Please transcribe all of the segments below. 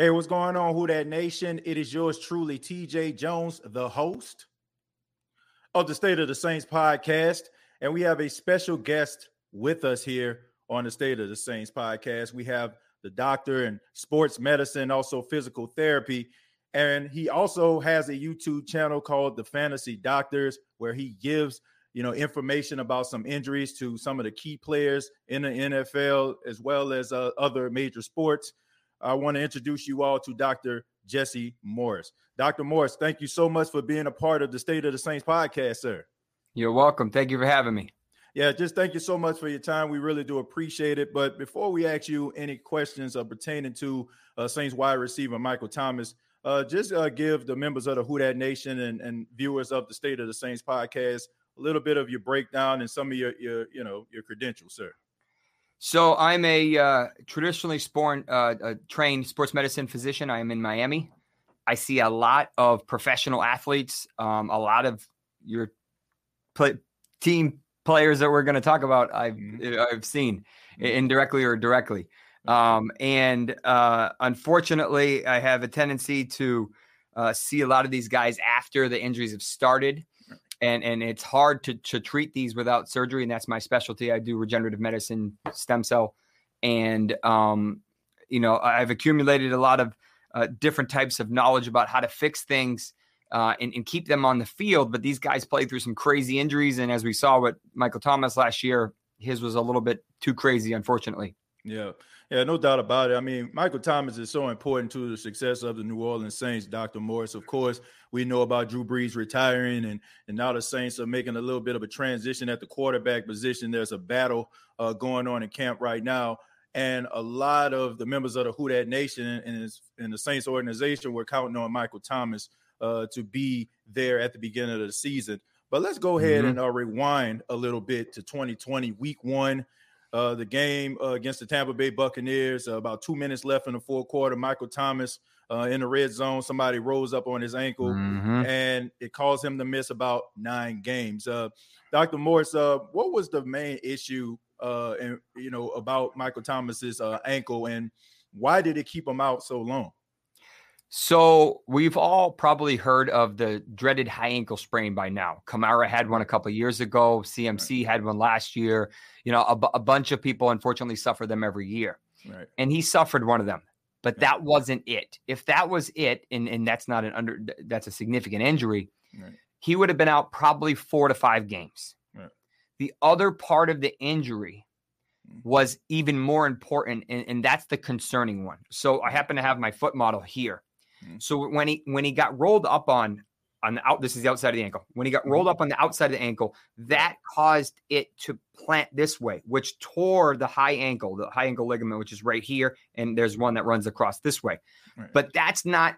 Hey, what's going on, Who Dat Nation? It is yours truly, TJ Jones, the host of the State of the Saints podcast. And we have a special guest with us here on the State of the Saints podcast. We have the doctor in sports medicine, also physical therapy. And he also has a YouTube channel called The Fantasy Doctors, where he gives you know information about some injuries to some of the key players in the NFL as well as uh, other major sports. I want to introduce you all to Dr. Jesse Morse. Dr. Morse, thank you so much for being a part of the State of the Saints podcast, sir. You're welcome. Thank you for having me. Yeah, just thank you so much for your time. We really do appreciate it. But before we ask you any questions uh, pertaining to uh, Saints wide receiver Michael Thomas, uh, just uh, give the members of the Who Dat Nation and, and viewers of the State of the Saints podcast a little bit of your breakdown and some of your, your you know, your credentials, sir. So I'm a uh, traditionally sporn, uh, a trained sports medicine physician. I am in Miami. I see a lot of professional athletes, um, a lot of your play, team players that we're going to talk about. I've mm-hmm. I've seen mm-hmm. indirectly or directly, um, and uh, unfortunately, I have a tendency to uh, see a lot of these guys after the injuries have started and and it's hard to to treat these without surgery and that's my specialty. I do regenerative medicine stem cell and um you know i've accumulated a lot of uh, different types of knowledge about how to fix things uh, and, and keep them on the field but these guys play through some crazy injuries and as we saw with michael thomas last year his was a little bit too crazy unfortunately. Yeah yeah, no doubt about it. I mean, Michael Thomas is so important to the success of the New Orleans Saints. Dr. Morse, of course, we know about Drew Brees retiring, and and now the Saints are making a little bit of a transition at the quarterback position. There's a battle uh, going on in camp right now, and a lot of the members of the Who Dat Nation and, and the Saints organization were counting on Michael Thomas uh, to be there at the beginning of the season. But let's go ahead mm-hmm. and uh, rewind a little bit to 2020, Week One uh, the game uh, against the Tampa Bay Buccaneers. Uh, about two minutes left in the fourth quarter. Michael Thomas uh, in the red zone. Somebody rose up on his ankle, mm-hmm. and it caused him to miss about nine games. Uh, Dr. Morse, uh, what was the main issue, and you know, about Michael Thomas's ankle, and why did it keep him out so long? So we've all probably heard of the dreaded high ankle sprain by now. Kamara had one a couple years ago. CMC right. had one last year. You know, a, a, bunch of people unfortunately suffer them every year. Right. And he suffered one of them, but yeah. that wasn't it. If that was it, and and that's not an under that's a significant injury, right. he would have been out probably four to five games. The other part of the injury mm. was even more important, and, and that's the concerning one. So I happen to have my foot model here. Mm-hmm. So when he when he got rolled up on on the out, this is the outside of the ankle. When he got rolled mm-hmm. up on the outside of the ankle, that caused it to plant this way, which tore the high ankle, the high ankle ligament, which is right here, and there's one that runs across this way. Right. But that's not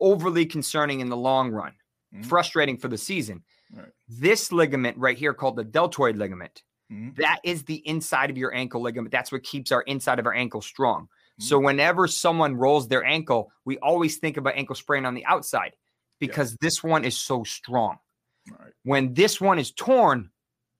overly concerning in the long run. Mm-hmm. Frustrating for the season. Right. This ligament right here, called the deltoid ligament, mm-hmm. that is the inside of your ankle ligament. That's what keeps our inside of our ankle strong. So mm-hmm. whenever someone rolls their ankle, we always think about ankle sprain on the outside because yeah. this one is so strong. Right. When this one is torn,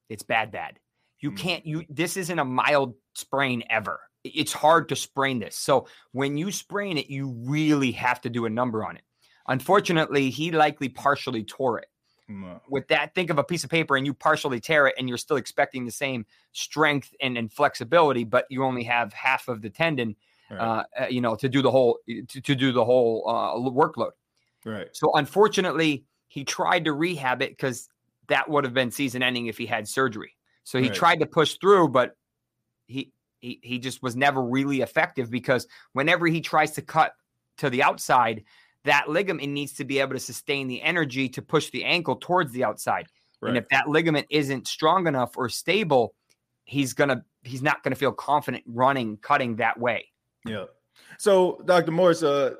it's bad, bad. You mm. can't, you, this isn't a mild sprain ever. It's hard to sprain this. So when you sprain it, you really have to do a number on it. Unfortunately, he likely partially tore it. No. With that, think of a piece of paper and you partially tear it, and you're still expecting the same strength and, and flexibility, but you only have half of the tendon right. Uh, uh, you know, to do the whole to, to do the whole uh, workload. Right. So unfortunately, he tried to rehab it because that would have been season ending if he had surgery. So he right. tried to push through, but he he he just was never really effective because whenever he tries to cut to the outside, that ligament needs to be able to sustain the energy to push the ankle towards the outside. Right. And if that ligament isn't strong enough or stable, he's gonna he's not gonna feel confident running cutting that way. Yeah. So, Dr. Morse, uh,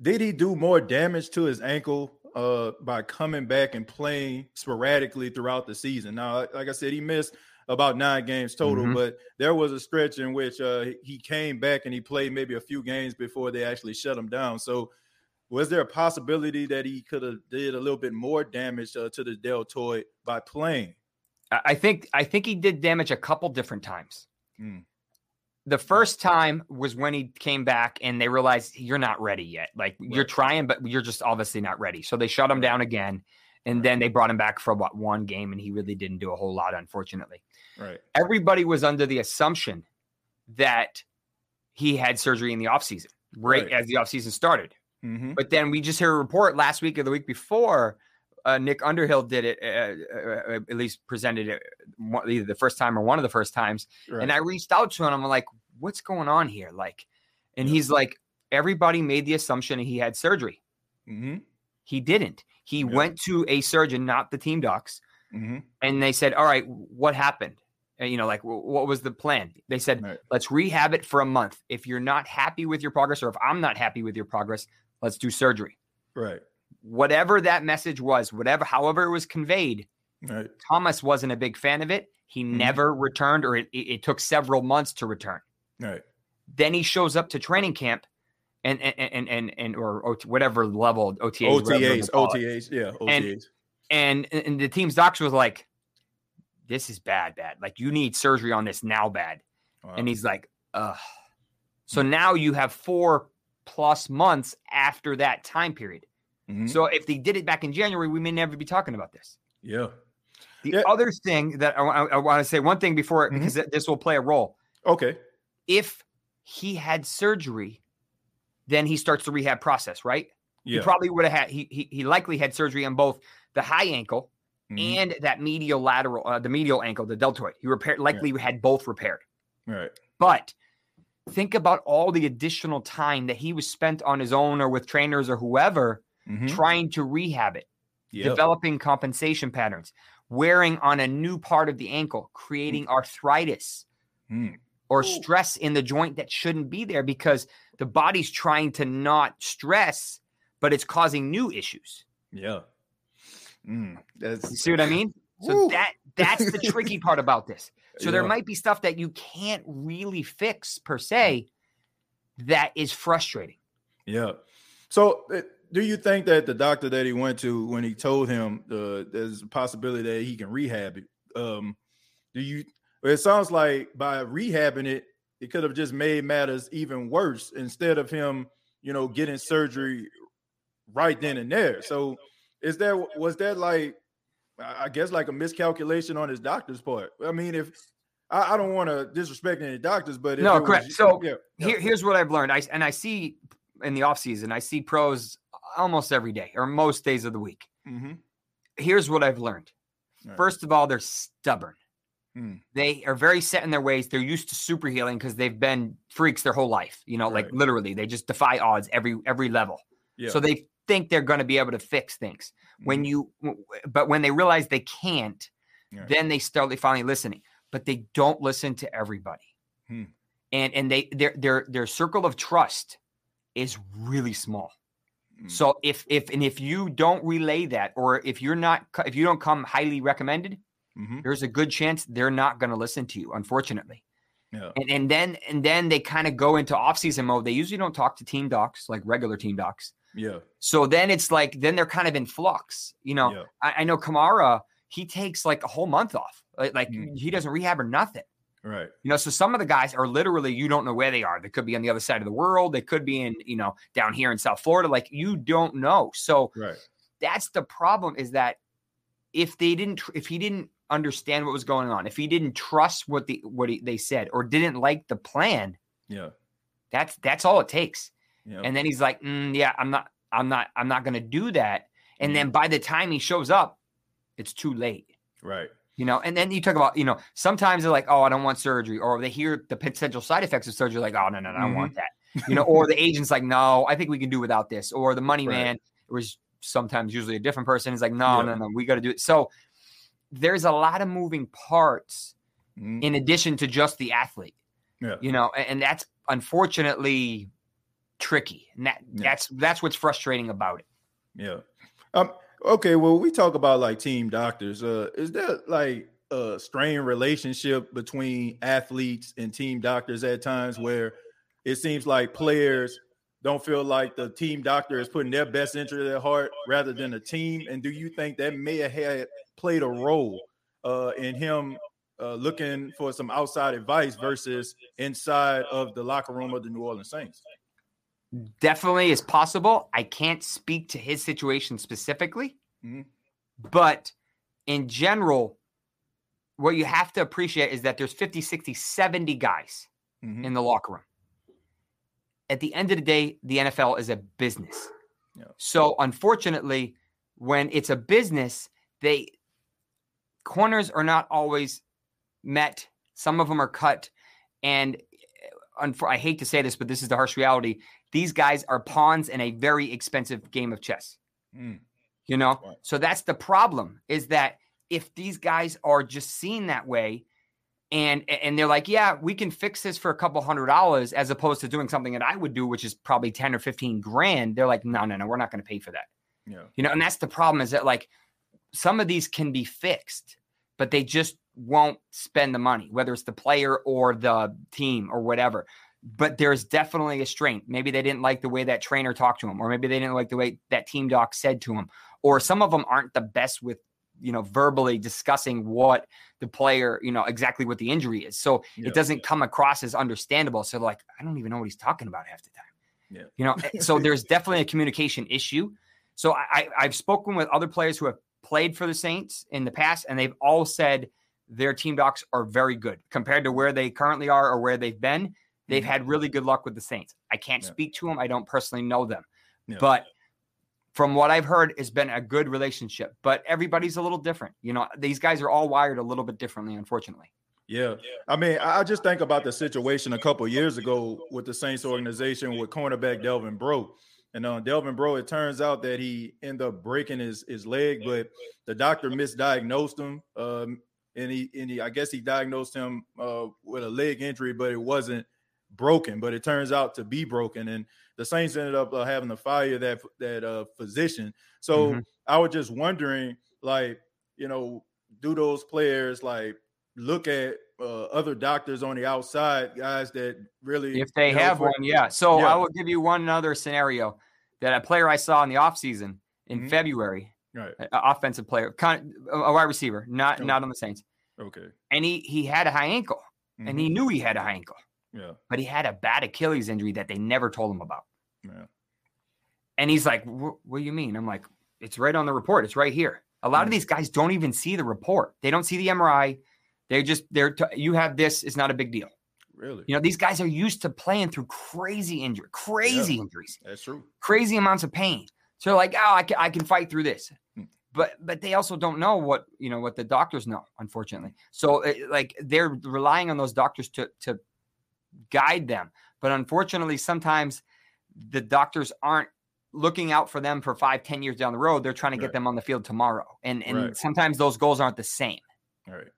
did he do more damage to his ankle uh, by coming back and playing sporadically throughout the season? Now, like I said, he missed about nine games total, mm-hmm. but there was a stretch in which uh, he came back and he played maybe a few games before they actually shut him down. So, was there a possibility that he could have did a little bit more damage uh, to the deltoid by playing? I think I think he did damage a couple different times. Mm The first time was when he came back and they realized you're not ready yet. Like you're trying, but you're just obviously not ready. So they shut him down again. And then they brought him back for what one game, and he really didn't do a whole lot, unfortunately. Right. Everybody was under the assumption that he had surgery in the offseason, right, Right. as the offseason started. Mm-hmm. But then we just hear a report last week or the week before. Uh, Nick Underhill did it, uh, uh, uh, at least presented it either the first time or one of the first times. Right. And I reached out to him. I'm like, what's going on here? Like, and he's like, everybody made the assumption he had surgery. mm-hmm. He didn't. He Yeah. went to a surgeon, not the team docs, Mm-hmm. and they said, all right, what happened? And, you know, like, wh- what was the plan? They said, Right. let's rehab it for a month. If you're not happy with your progress, or if I'm not happy with your progress, let's do surgery. Right. Whatever that message was, whatever, however it was conveyed, Right. Thomas wasn't a big fan of it. He Mhm. never returned, or it, it, took several months to return. Right. Then he shows up to training camp, and and and and, and or, or whatever level OTAs, OTAs. call it. OTAs. Yeah. And- OTAs. and and the team's doctor was like, "This is bad, bad. Like you need surgery on this now, bad." Wow. And he's like, "Ugh." So now you have four plus months after that time period. Mhm. So if they did it back in January, we may never be talking about this. yeah. The Yeah. other thing that I, I want to say one thing before Mhm. because this will play a role. Okay. If he had surgery, then he starts the rehab process, right? Yeah. He probably would have had he, he he likely had surgery on both the high ankle Mhm. and that medial lateral, uh, the medial ankle, the deltoid. He repaired likely had both repaired. right. But think about all the additional time that he was spent on his own or with trainers or whoever Mhm. trying to rehab it, Yeah. developing compensation patterns, wearing on a new part of the ankle, creating arthritis Mm. or Ooh. stress in the joint that shouldn't be there because the body's trying to not stress, but it's causing new issues. Yeah. Mm. You see what I mean? So Woo. that that's the tricky part about this. So there might be stuff that you can't really fix per se that is frustrating. Yeah. So, uh, do you think that the doctor that he went to, when he told him uh, there's a possibility that he can rehab it, um, do you? It sounds like by rehabbing it, it could have just made matters even worse instead of him, you know, getting surgery right then and there. So, is there was that like, I guess like a miscalculation on his doctor's part? I mean, if I, I don't want to disrespect any doctors, but if No, it was- correct. So, yeah. Here, here's what I've learned. I and I see in the off season, I see pros almost every day or most days of the week. Mhm. Here's what I've learned. Right. First of all, they're stubborn. Hmm. They are very set in their ways. They're used to super healing because they've been freaks their whole life. You know, like literally, they just defy odds every every level. Yeah. So they think they're going to be able to fix things. When Mhm. you, but when they realize they can't, then they start finally listening. But they don't listen to everybody, Hmm. and and they their their their circle of trust is really small. Mm. So if if and if you don't relay that, or if you're not if you don't come highly recommended, Mhm. there's a good chance they're not going to listen to you. Unfortunately. Yeah. And, and then and then they kind of go into off-season mode. They usually don't talk to team docs like regular team docs. Yeah. So then it's like then they're kind of in flux. You know, Yeah. I, I know Kamara, he takes like a whole month off. Like, like Mm. he doesn't rehab or nothing. Right. You know, so some of the guys are literally you don't know where they are. They could be on the other side of the world. They could be in, you know, down here in South Florida. Like you don't know. So Right. that's the problem is that if they didn't if he didn't understand what was going on, if he didn't trust what the what he, they said or didn't like the plan, Yeah. that's that's all it takes. And then he's like, "Mm, yeah, I'm not, I'm not, I'm not going to do that. And Mhm. then by the time he shows up, it's too late. right. You know, and then you talk about, you know, sometimes they're like, oh, I don't want surgery, or they hear the potential side effects of surgery, like, oh, no, no, no, I don't want that. You know, or the agent's like, no, I think we can do without this, or the money Right. man, was sometimes usually a different person, is like, no, Yeah. no, no, we got to do it. So there's a lot of moving parts Mhm. in addition to just the athlete Yeah. you know a- and that's unfortunately tricky and that Yeah. that's that's what's frustrating about it Yeah. Um. Okay. Well, we talk about like team doctors. Uh, is there like a strained relationship between athletes and team doctors at times where it seems like players don't feel like the team doctor is putting their best interest at heart rather than the team? And do you think that may have played a role uh, in him uh, looking for some outside advice versus inside of the locker room of the New Orleans Saints. Definitely is possible. I can't speak to his situation specifically, Mhm. but in general, what you have to appreciate is that there's 50, 60, 70 guys Mhm. in the locker room. At the end of the day, the NFL is a business. Yeah. So unfortunately, when it's a business, they corners are not always met. Some of them are cut, and unfor- I hate to say this, but this is the harsh reality. These guys are pawns in a very expensive game of chess Mm. you know Right. so that's the problem is that if these guys are just seen that way and and they're like yeah we can fix this for a couple hundred dollars as opposed to doing something that i would do which is probably 10 or 15 grand they're like no no no we're not going to pay for that Yeah. you know and that's the problem is that like some of these can be fixed but they just won't spend the money whether it's the player or the team or whatever but there's definitely a strain. Maybe they didn't like the way that trainer talked to him or maybe they didn't like the way that team doc said to him or some of them aren't the best with you know verbally discussing what the player you know exactly what the injury is. So Yeah. it doesn't come across as understandable. So like i don't even know what he's talking about half the time. Yeah. you know eh, so there's definitely a communication issue. So I, I i've spoken with other players who have played for the saints in the past and they've all said their team docs are very good compared to where they currently are or where they've been they've Mhm. had really good luck with the saints i can't Yeah. speak to them i don't personally know them but from what I've heard, it's been a good relationship. But everybody's a little different. You know, these guys are all wired a little bit differently, unfortunately. Yeah. I mean, I just think about the situation a couple years ago with the Saints organization with cornerback Delvin Breaux. And uh, Delvin Breaux, it turns out that he ended up breaking his, his leg, but the doctor misdiagnosed him. Um, and he, and he, I guess he diagnosed him uh, with a leg injury, but it wasn't broken, but it turns out to be broken. And the Saints ended up uh, having to fire that, that uh, physician. So Mhm. I was just wondering, like, you know, do those players like look at uh, other doctors on the outside, guys that really, If they have one, yeah. So Yeah. I will give you one other scenario that a player I saw in the offseason in Mhm. February, right? offensive player, kind of, a wide receiver, not Oh. not on the Saints, Okay, and he he had a high ankle, and he Mhm. knew he had a high ankle, yeah, but he had a bad Achilles injury that they never told him about. yeah, And he's like, "What do you mean?" I'm like, "It's right on the report. It's right here." A lot of Mhm. these guys don't even see the report. They don't see the MRI. They just they're t- you have this. It's not a big deal. really, You know, these guys are used to playing through crazy injury, crazy injuries, that's true. crazy amounts of pain. So they're like, "Oh, I can, I can fight through this." Hmm. But but they also don't know what you know what the doctors know, unfortunately. So it, like they're relying on those doctors to to guide them. But unfortunately, sometimes the doctors aren't looking out for them for five, ten years down the road. They're trying to get Right. them on the field tomorrow. And and Right. sometimes those goals aren't the same. All right.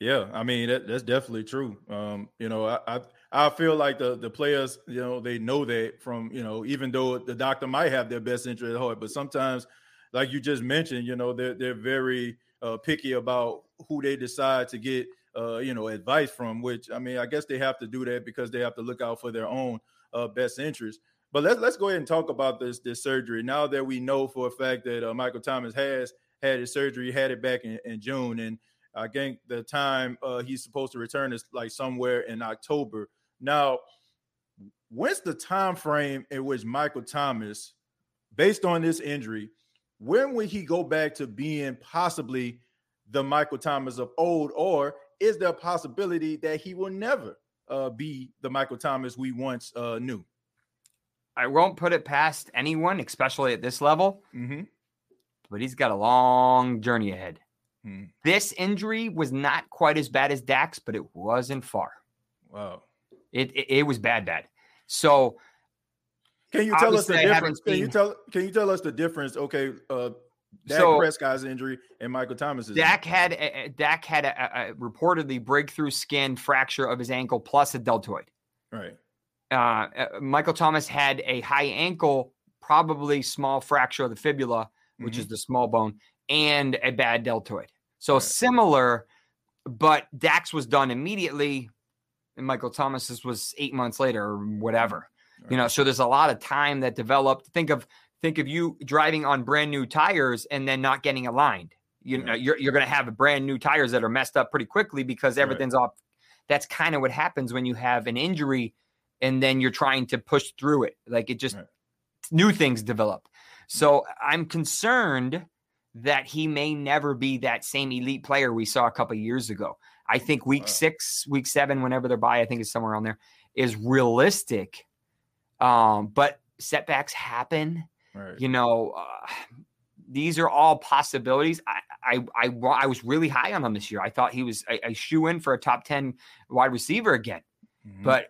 Yeah, I mean that, that's definitely true. Um, you know, I, I I feel like the the players, you know, they know that from you know, even though the doctor might have their best interest at heart, but sometimes, like you just mentioned, you know, they're they're very uh, picky about who they decide to get, uh, you know, advice from. Which I mean, I guess they have to do that because they have to look out for their own uh, best interest. But let's let's go ahead and talk about this this surgery now that we know for a fact that uh, Michael Thomas has had his surgery, had it back in, in June, and I think the time uh, he's supposed to return is like somewhere in October. Now, when's the time frame in which Michael Thomas, based on this injury, when will he go back to being possibly the Michael Thomas of old, or is there a possibility that he will never uh, be the Michael Thomas we once uh, knew? I won't put it past anyone, especially at this level, Mm-hmm. but he's got a long journey ahead. Hmm. This injury was not quite as bad as Dak's, but it wasn't far. Wow. It it, it was bad, bad. So Can you tell us the Obviously, I haven't difference? Can you tell? Can you tell us the difference? Okay, uh, Dak So- Prescott's injury and Michael Thomas's. Dak had a, a- Dak had a, a, reportedly breakthrough skin fracture of his ankle plus a deltoid. right. Uh, uh, Michael Thomas had a high ankle, probably small fracture of the fibula, which Mhm. is the small bone, and a bad deltoid. So Right. similar, but Dak's was done immediately, and Michael Thomas's was eight months later or whatever. You know, so there's a lot of time that developed. Think of think of you driving on brand new tires and then not getting aligned. you know you're you're going to have brand new tires that are messed up pretty quickly because everything's right. off. That's kind of what happens when you have an injury and then you're trying to push through it. Like it just right. new things develop. So I'm concerned that he may never be that same elite player we saw a couple years ago. I think week wow. six, week seven, whenever they're by, I think it's somewhere on there, is realistic. Um, but setbacks happen. Right. You know, uh, these are all possibilities. I, I, I, I, was really high on him this year. I thought he was a, a shoe in for a top 10 wide receiver again. Mm-hmm. But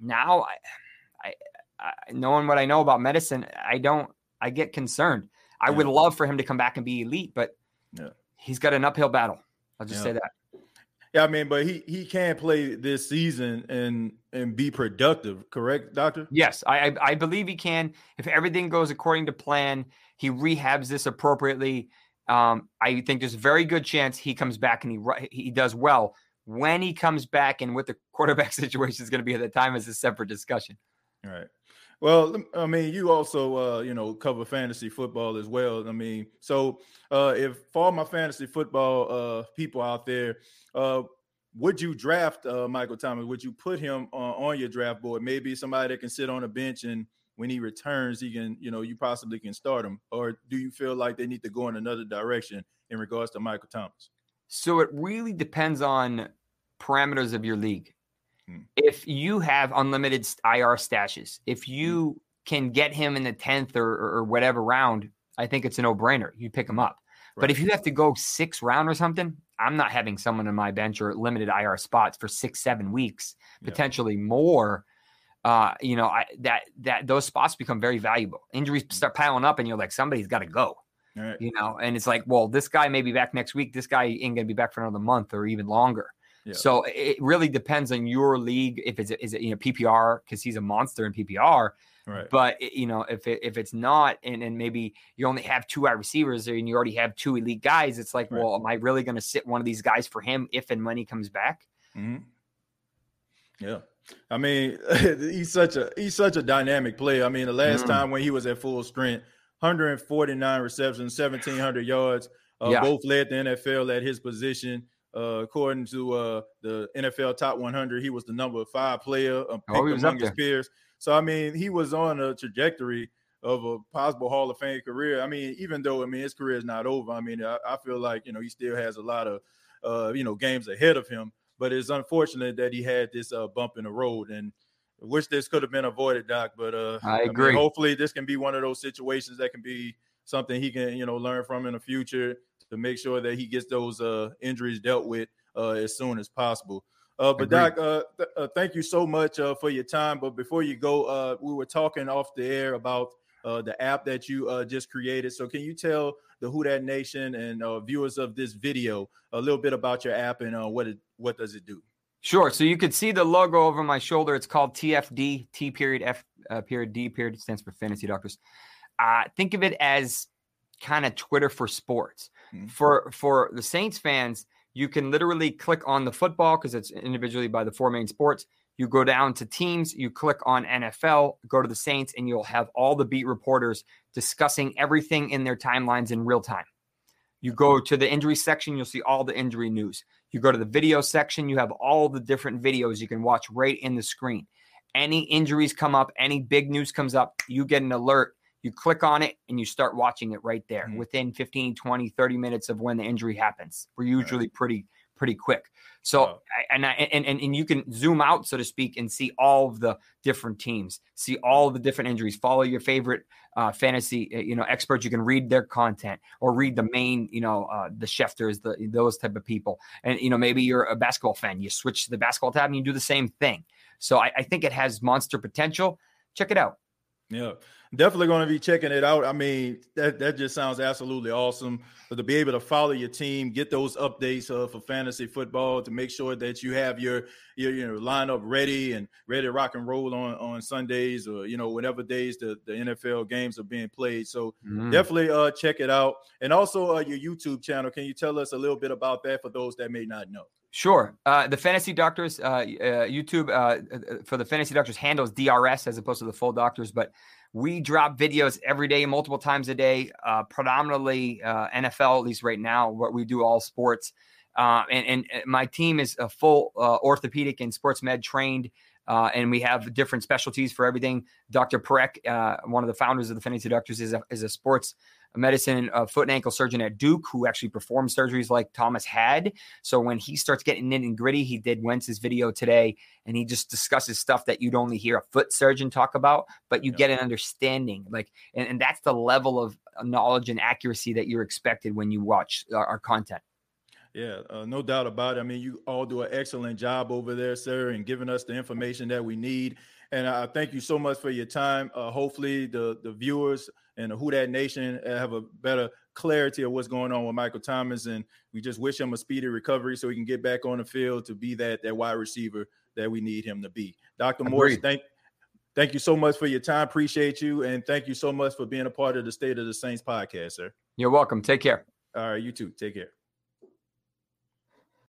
now, I, I, I, knowing what I know about medicine, I don't, I get concerned. I yeah. would love for him to come back and be elite, but yeah. he's got an uphill battle. I'll just yeah. say that. Yeah, I mean, but he he can play this season and and be productive, correct, doctor? Yes, I, I believe he can if everything goes according to plan. He rehabs this appropriately. Um, I think there's a very good chance he comes back and he he does well. When he comes back and what the quarterback situation is going to be at the time is a separate discussion. All right. Well, I mean, you also, uh, you know, cover fantasy football as well. I mean, so uh, if for all my fantasy football uh, people out there, uh, would you draft uh, Michael Thomas? Would you put him on, on your draft board? Maybe somebody that can sit on a bench and when he returns, he can, you know, you possibly can start him. Or do you feel like they need to go in another direction in regards to Michael Thomas? So it really depends on parameters of your league. Hmm. If you have unlimited IR stashes, if hmm. you can get him in the 10th or, or whatever round, I think it's a no brainer. You pick him up. Right. But if you have to go six round or something, I'm not having someone in my bench or limited IR spots for six, seven weeks, potentially yeah. more. Uh, you know, I, that that those spots become very valuable. Injuries hmm. start piling up, and you're like, somebody's got to go. Right. You know, and it's like, well, this guy may be back next week. This guy ain't gonna be back for another month or even longer. So it really depends on your league. If it's is it you know PPR because he's a monster in PPR. Right. But you know if it, if it's not and, and maybe you only have two wide receivers and you already have two elite guys, it's like, right. well, am I really going to sit one of these guys for him if and money comes back? Mm-hmm. Yeah. I mean, he's such a he's such a dynamic player. I mean, the last mm. time when he was at full strength, 149 receptions, 1700 yards. Uh, yeah. Both led the NFL at his position. Uh, according to uh, the NFL Top 100, he was the number five player uh, oh, among his peers. So I mean, he was on a trajectory of a possible Hall of Fame career. I mean, even though I mean his career is not over, I mean I, I feel like you know he still has a lot of uh, you know games ahead of him. But it's unfortunate that he had this uh, bump in the road, and I wish this could have been avoided, Doc. But uh, I agree. I mean, hopefully, this can be one of those situations that can be something he can you know learn from in the future to make sure that he gets those uh, injuries dealt with uh, as soon as possible. Uh, but Agreed. Doc, uh, th- uh, thank you so much uh, for your time. But before you go, uh, we were talking off the air about uh, the app that you uh, just created. So can you tell the Who Dat Nation and uh, viewers of this video a little bit about your app and uh, what it what does it do? Sure. So you could see the logo over my shoulder. It's called TFD, T period F uh, period D period. It stands for Fantasy Doctors. Uh, think of it as kind of Twitter for sports. Mm-hmm. For for the Saints fans, you can literally click on the football because it's individually by the four main sports. You go down to teams, you click on NFL, go to the Saints, and you'll have all the beat reporters discussing everything in their timelines in real time. You go to the injury section, you'll see all the injury news. You go to the video section, you have all the different videos you can watch right in the screen. Any injuries come up, any big news comes up, you get an alert you click on it and you start watching it right there mm-hmm. within 15 20 30 minutes of when the injury happens. We're usually right. pretty pretty quick. So oh. and, and and and you can zoom out so to speak and see all of the different teams see all the different injuries follow your favorite uh, fantasy uh, you know experts. You can read their content or read the main you know uh, the Schefters the those type of people. And you know maybe you're a basketball fan. You switch to the basketball tab and you do the same thing. So I, I think it has monster potential. Check it out. Yeah definitely going to be checking it out. I mean, that, that just sounds absolutely awesome. But to be able to follow your team, get those updates uh, for fantasy football, to make sure that you have your your you know lineup ready and ready to rock and roll on on Sundays or you know whatever days the, the NFL games are being played. So mm. definitely uh, check it out. And also uh, your YouTube channel. Can you tell us a little bit about that for those that may not know? Sure. Uh, the Fantasy Doctors uh, uh, YouTube uh, uh, for the Fantasy Doctors handles DRS as opposed to the full doctors, but we drop videos every day, multiple times a day, uh, predominantly uh, NFL, at least right now, where we do all sports. Uh, And, and, my team is a full orthopedic and sports med trained. and we have different specialties for everything. Dr. Parekh, one of the founders of the Fantasy Doctors, is a, is a sports medicine uh, foot and ankle surgeon at Duke who actually performed surgeries like Thomas had. So when he starts getting in and gritty, he did Wentz's video today, and he just discusses stuff that you'd only hear a foot surgeon talk about, but you yeah. get an understanding. Like, and, and that's the level of knowledge and accuracy that you're expected when you watch our, our content. Yeah, uh, no doubt about it. I mean, you all do an excellent job over there, sir, and giving us the information that we need. And I thank you so much for your time. Uh, hopefully, the the viewers and the Who Dat Nation have a better clarity of what's going on with Michael Thomas, and we just wish him a speedy recovery so he can get back on the field to be that that wide receiver that we need him to be. Dr. Morse, thank thank you so much for your time. Appreciate you, and thank you so much for being a part of the State of the Saints podcast, sir. You're welcome. Take care. All right, you too. Take care.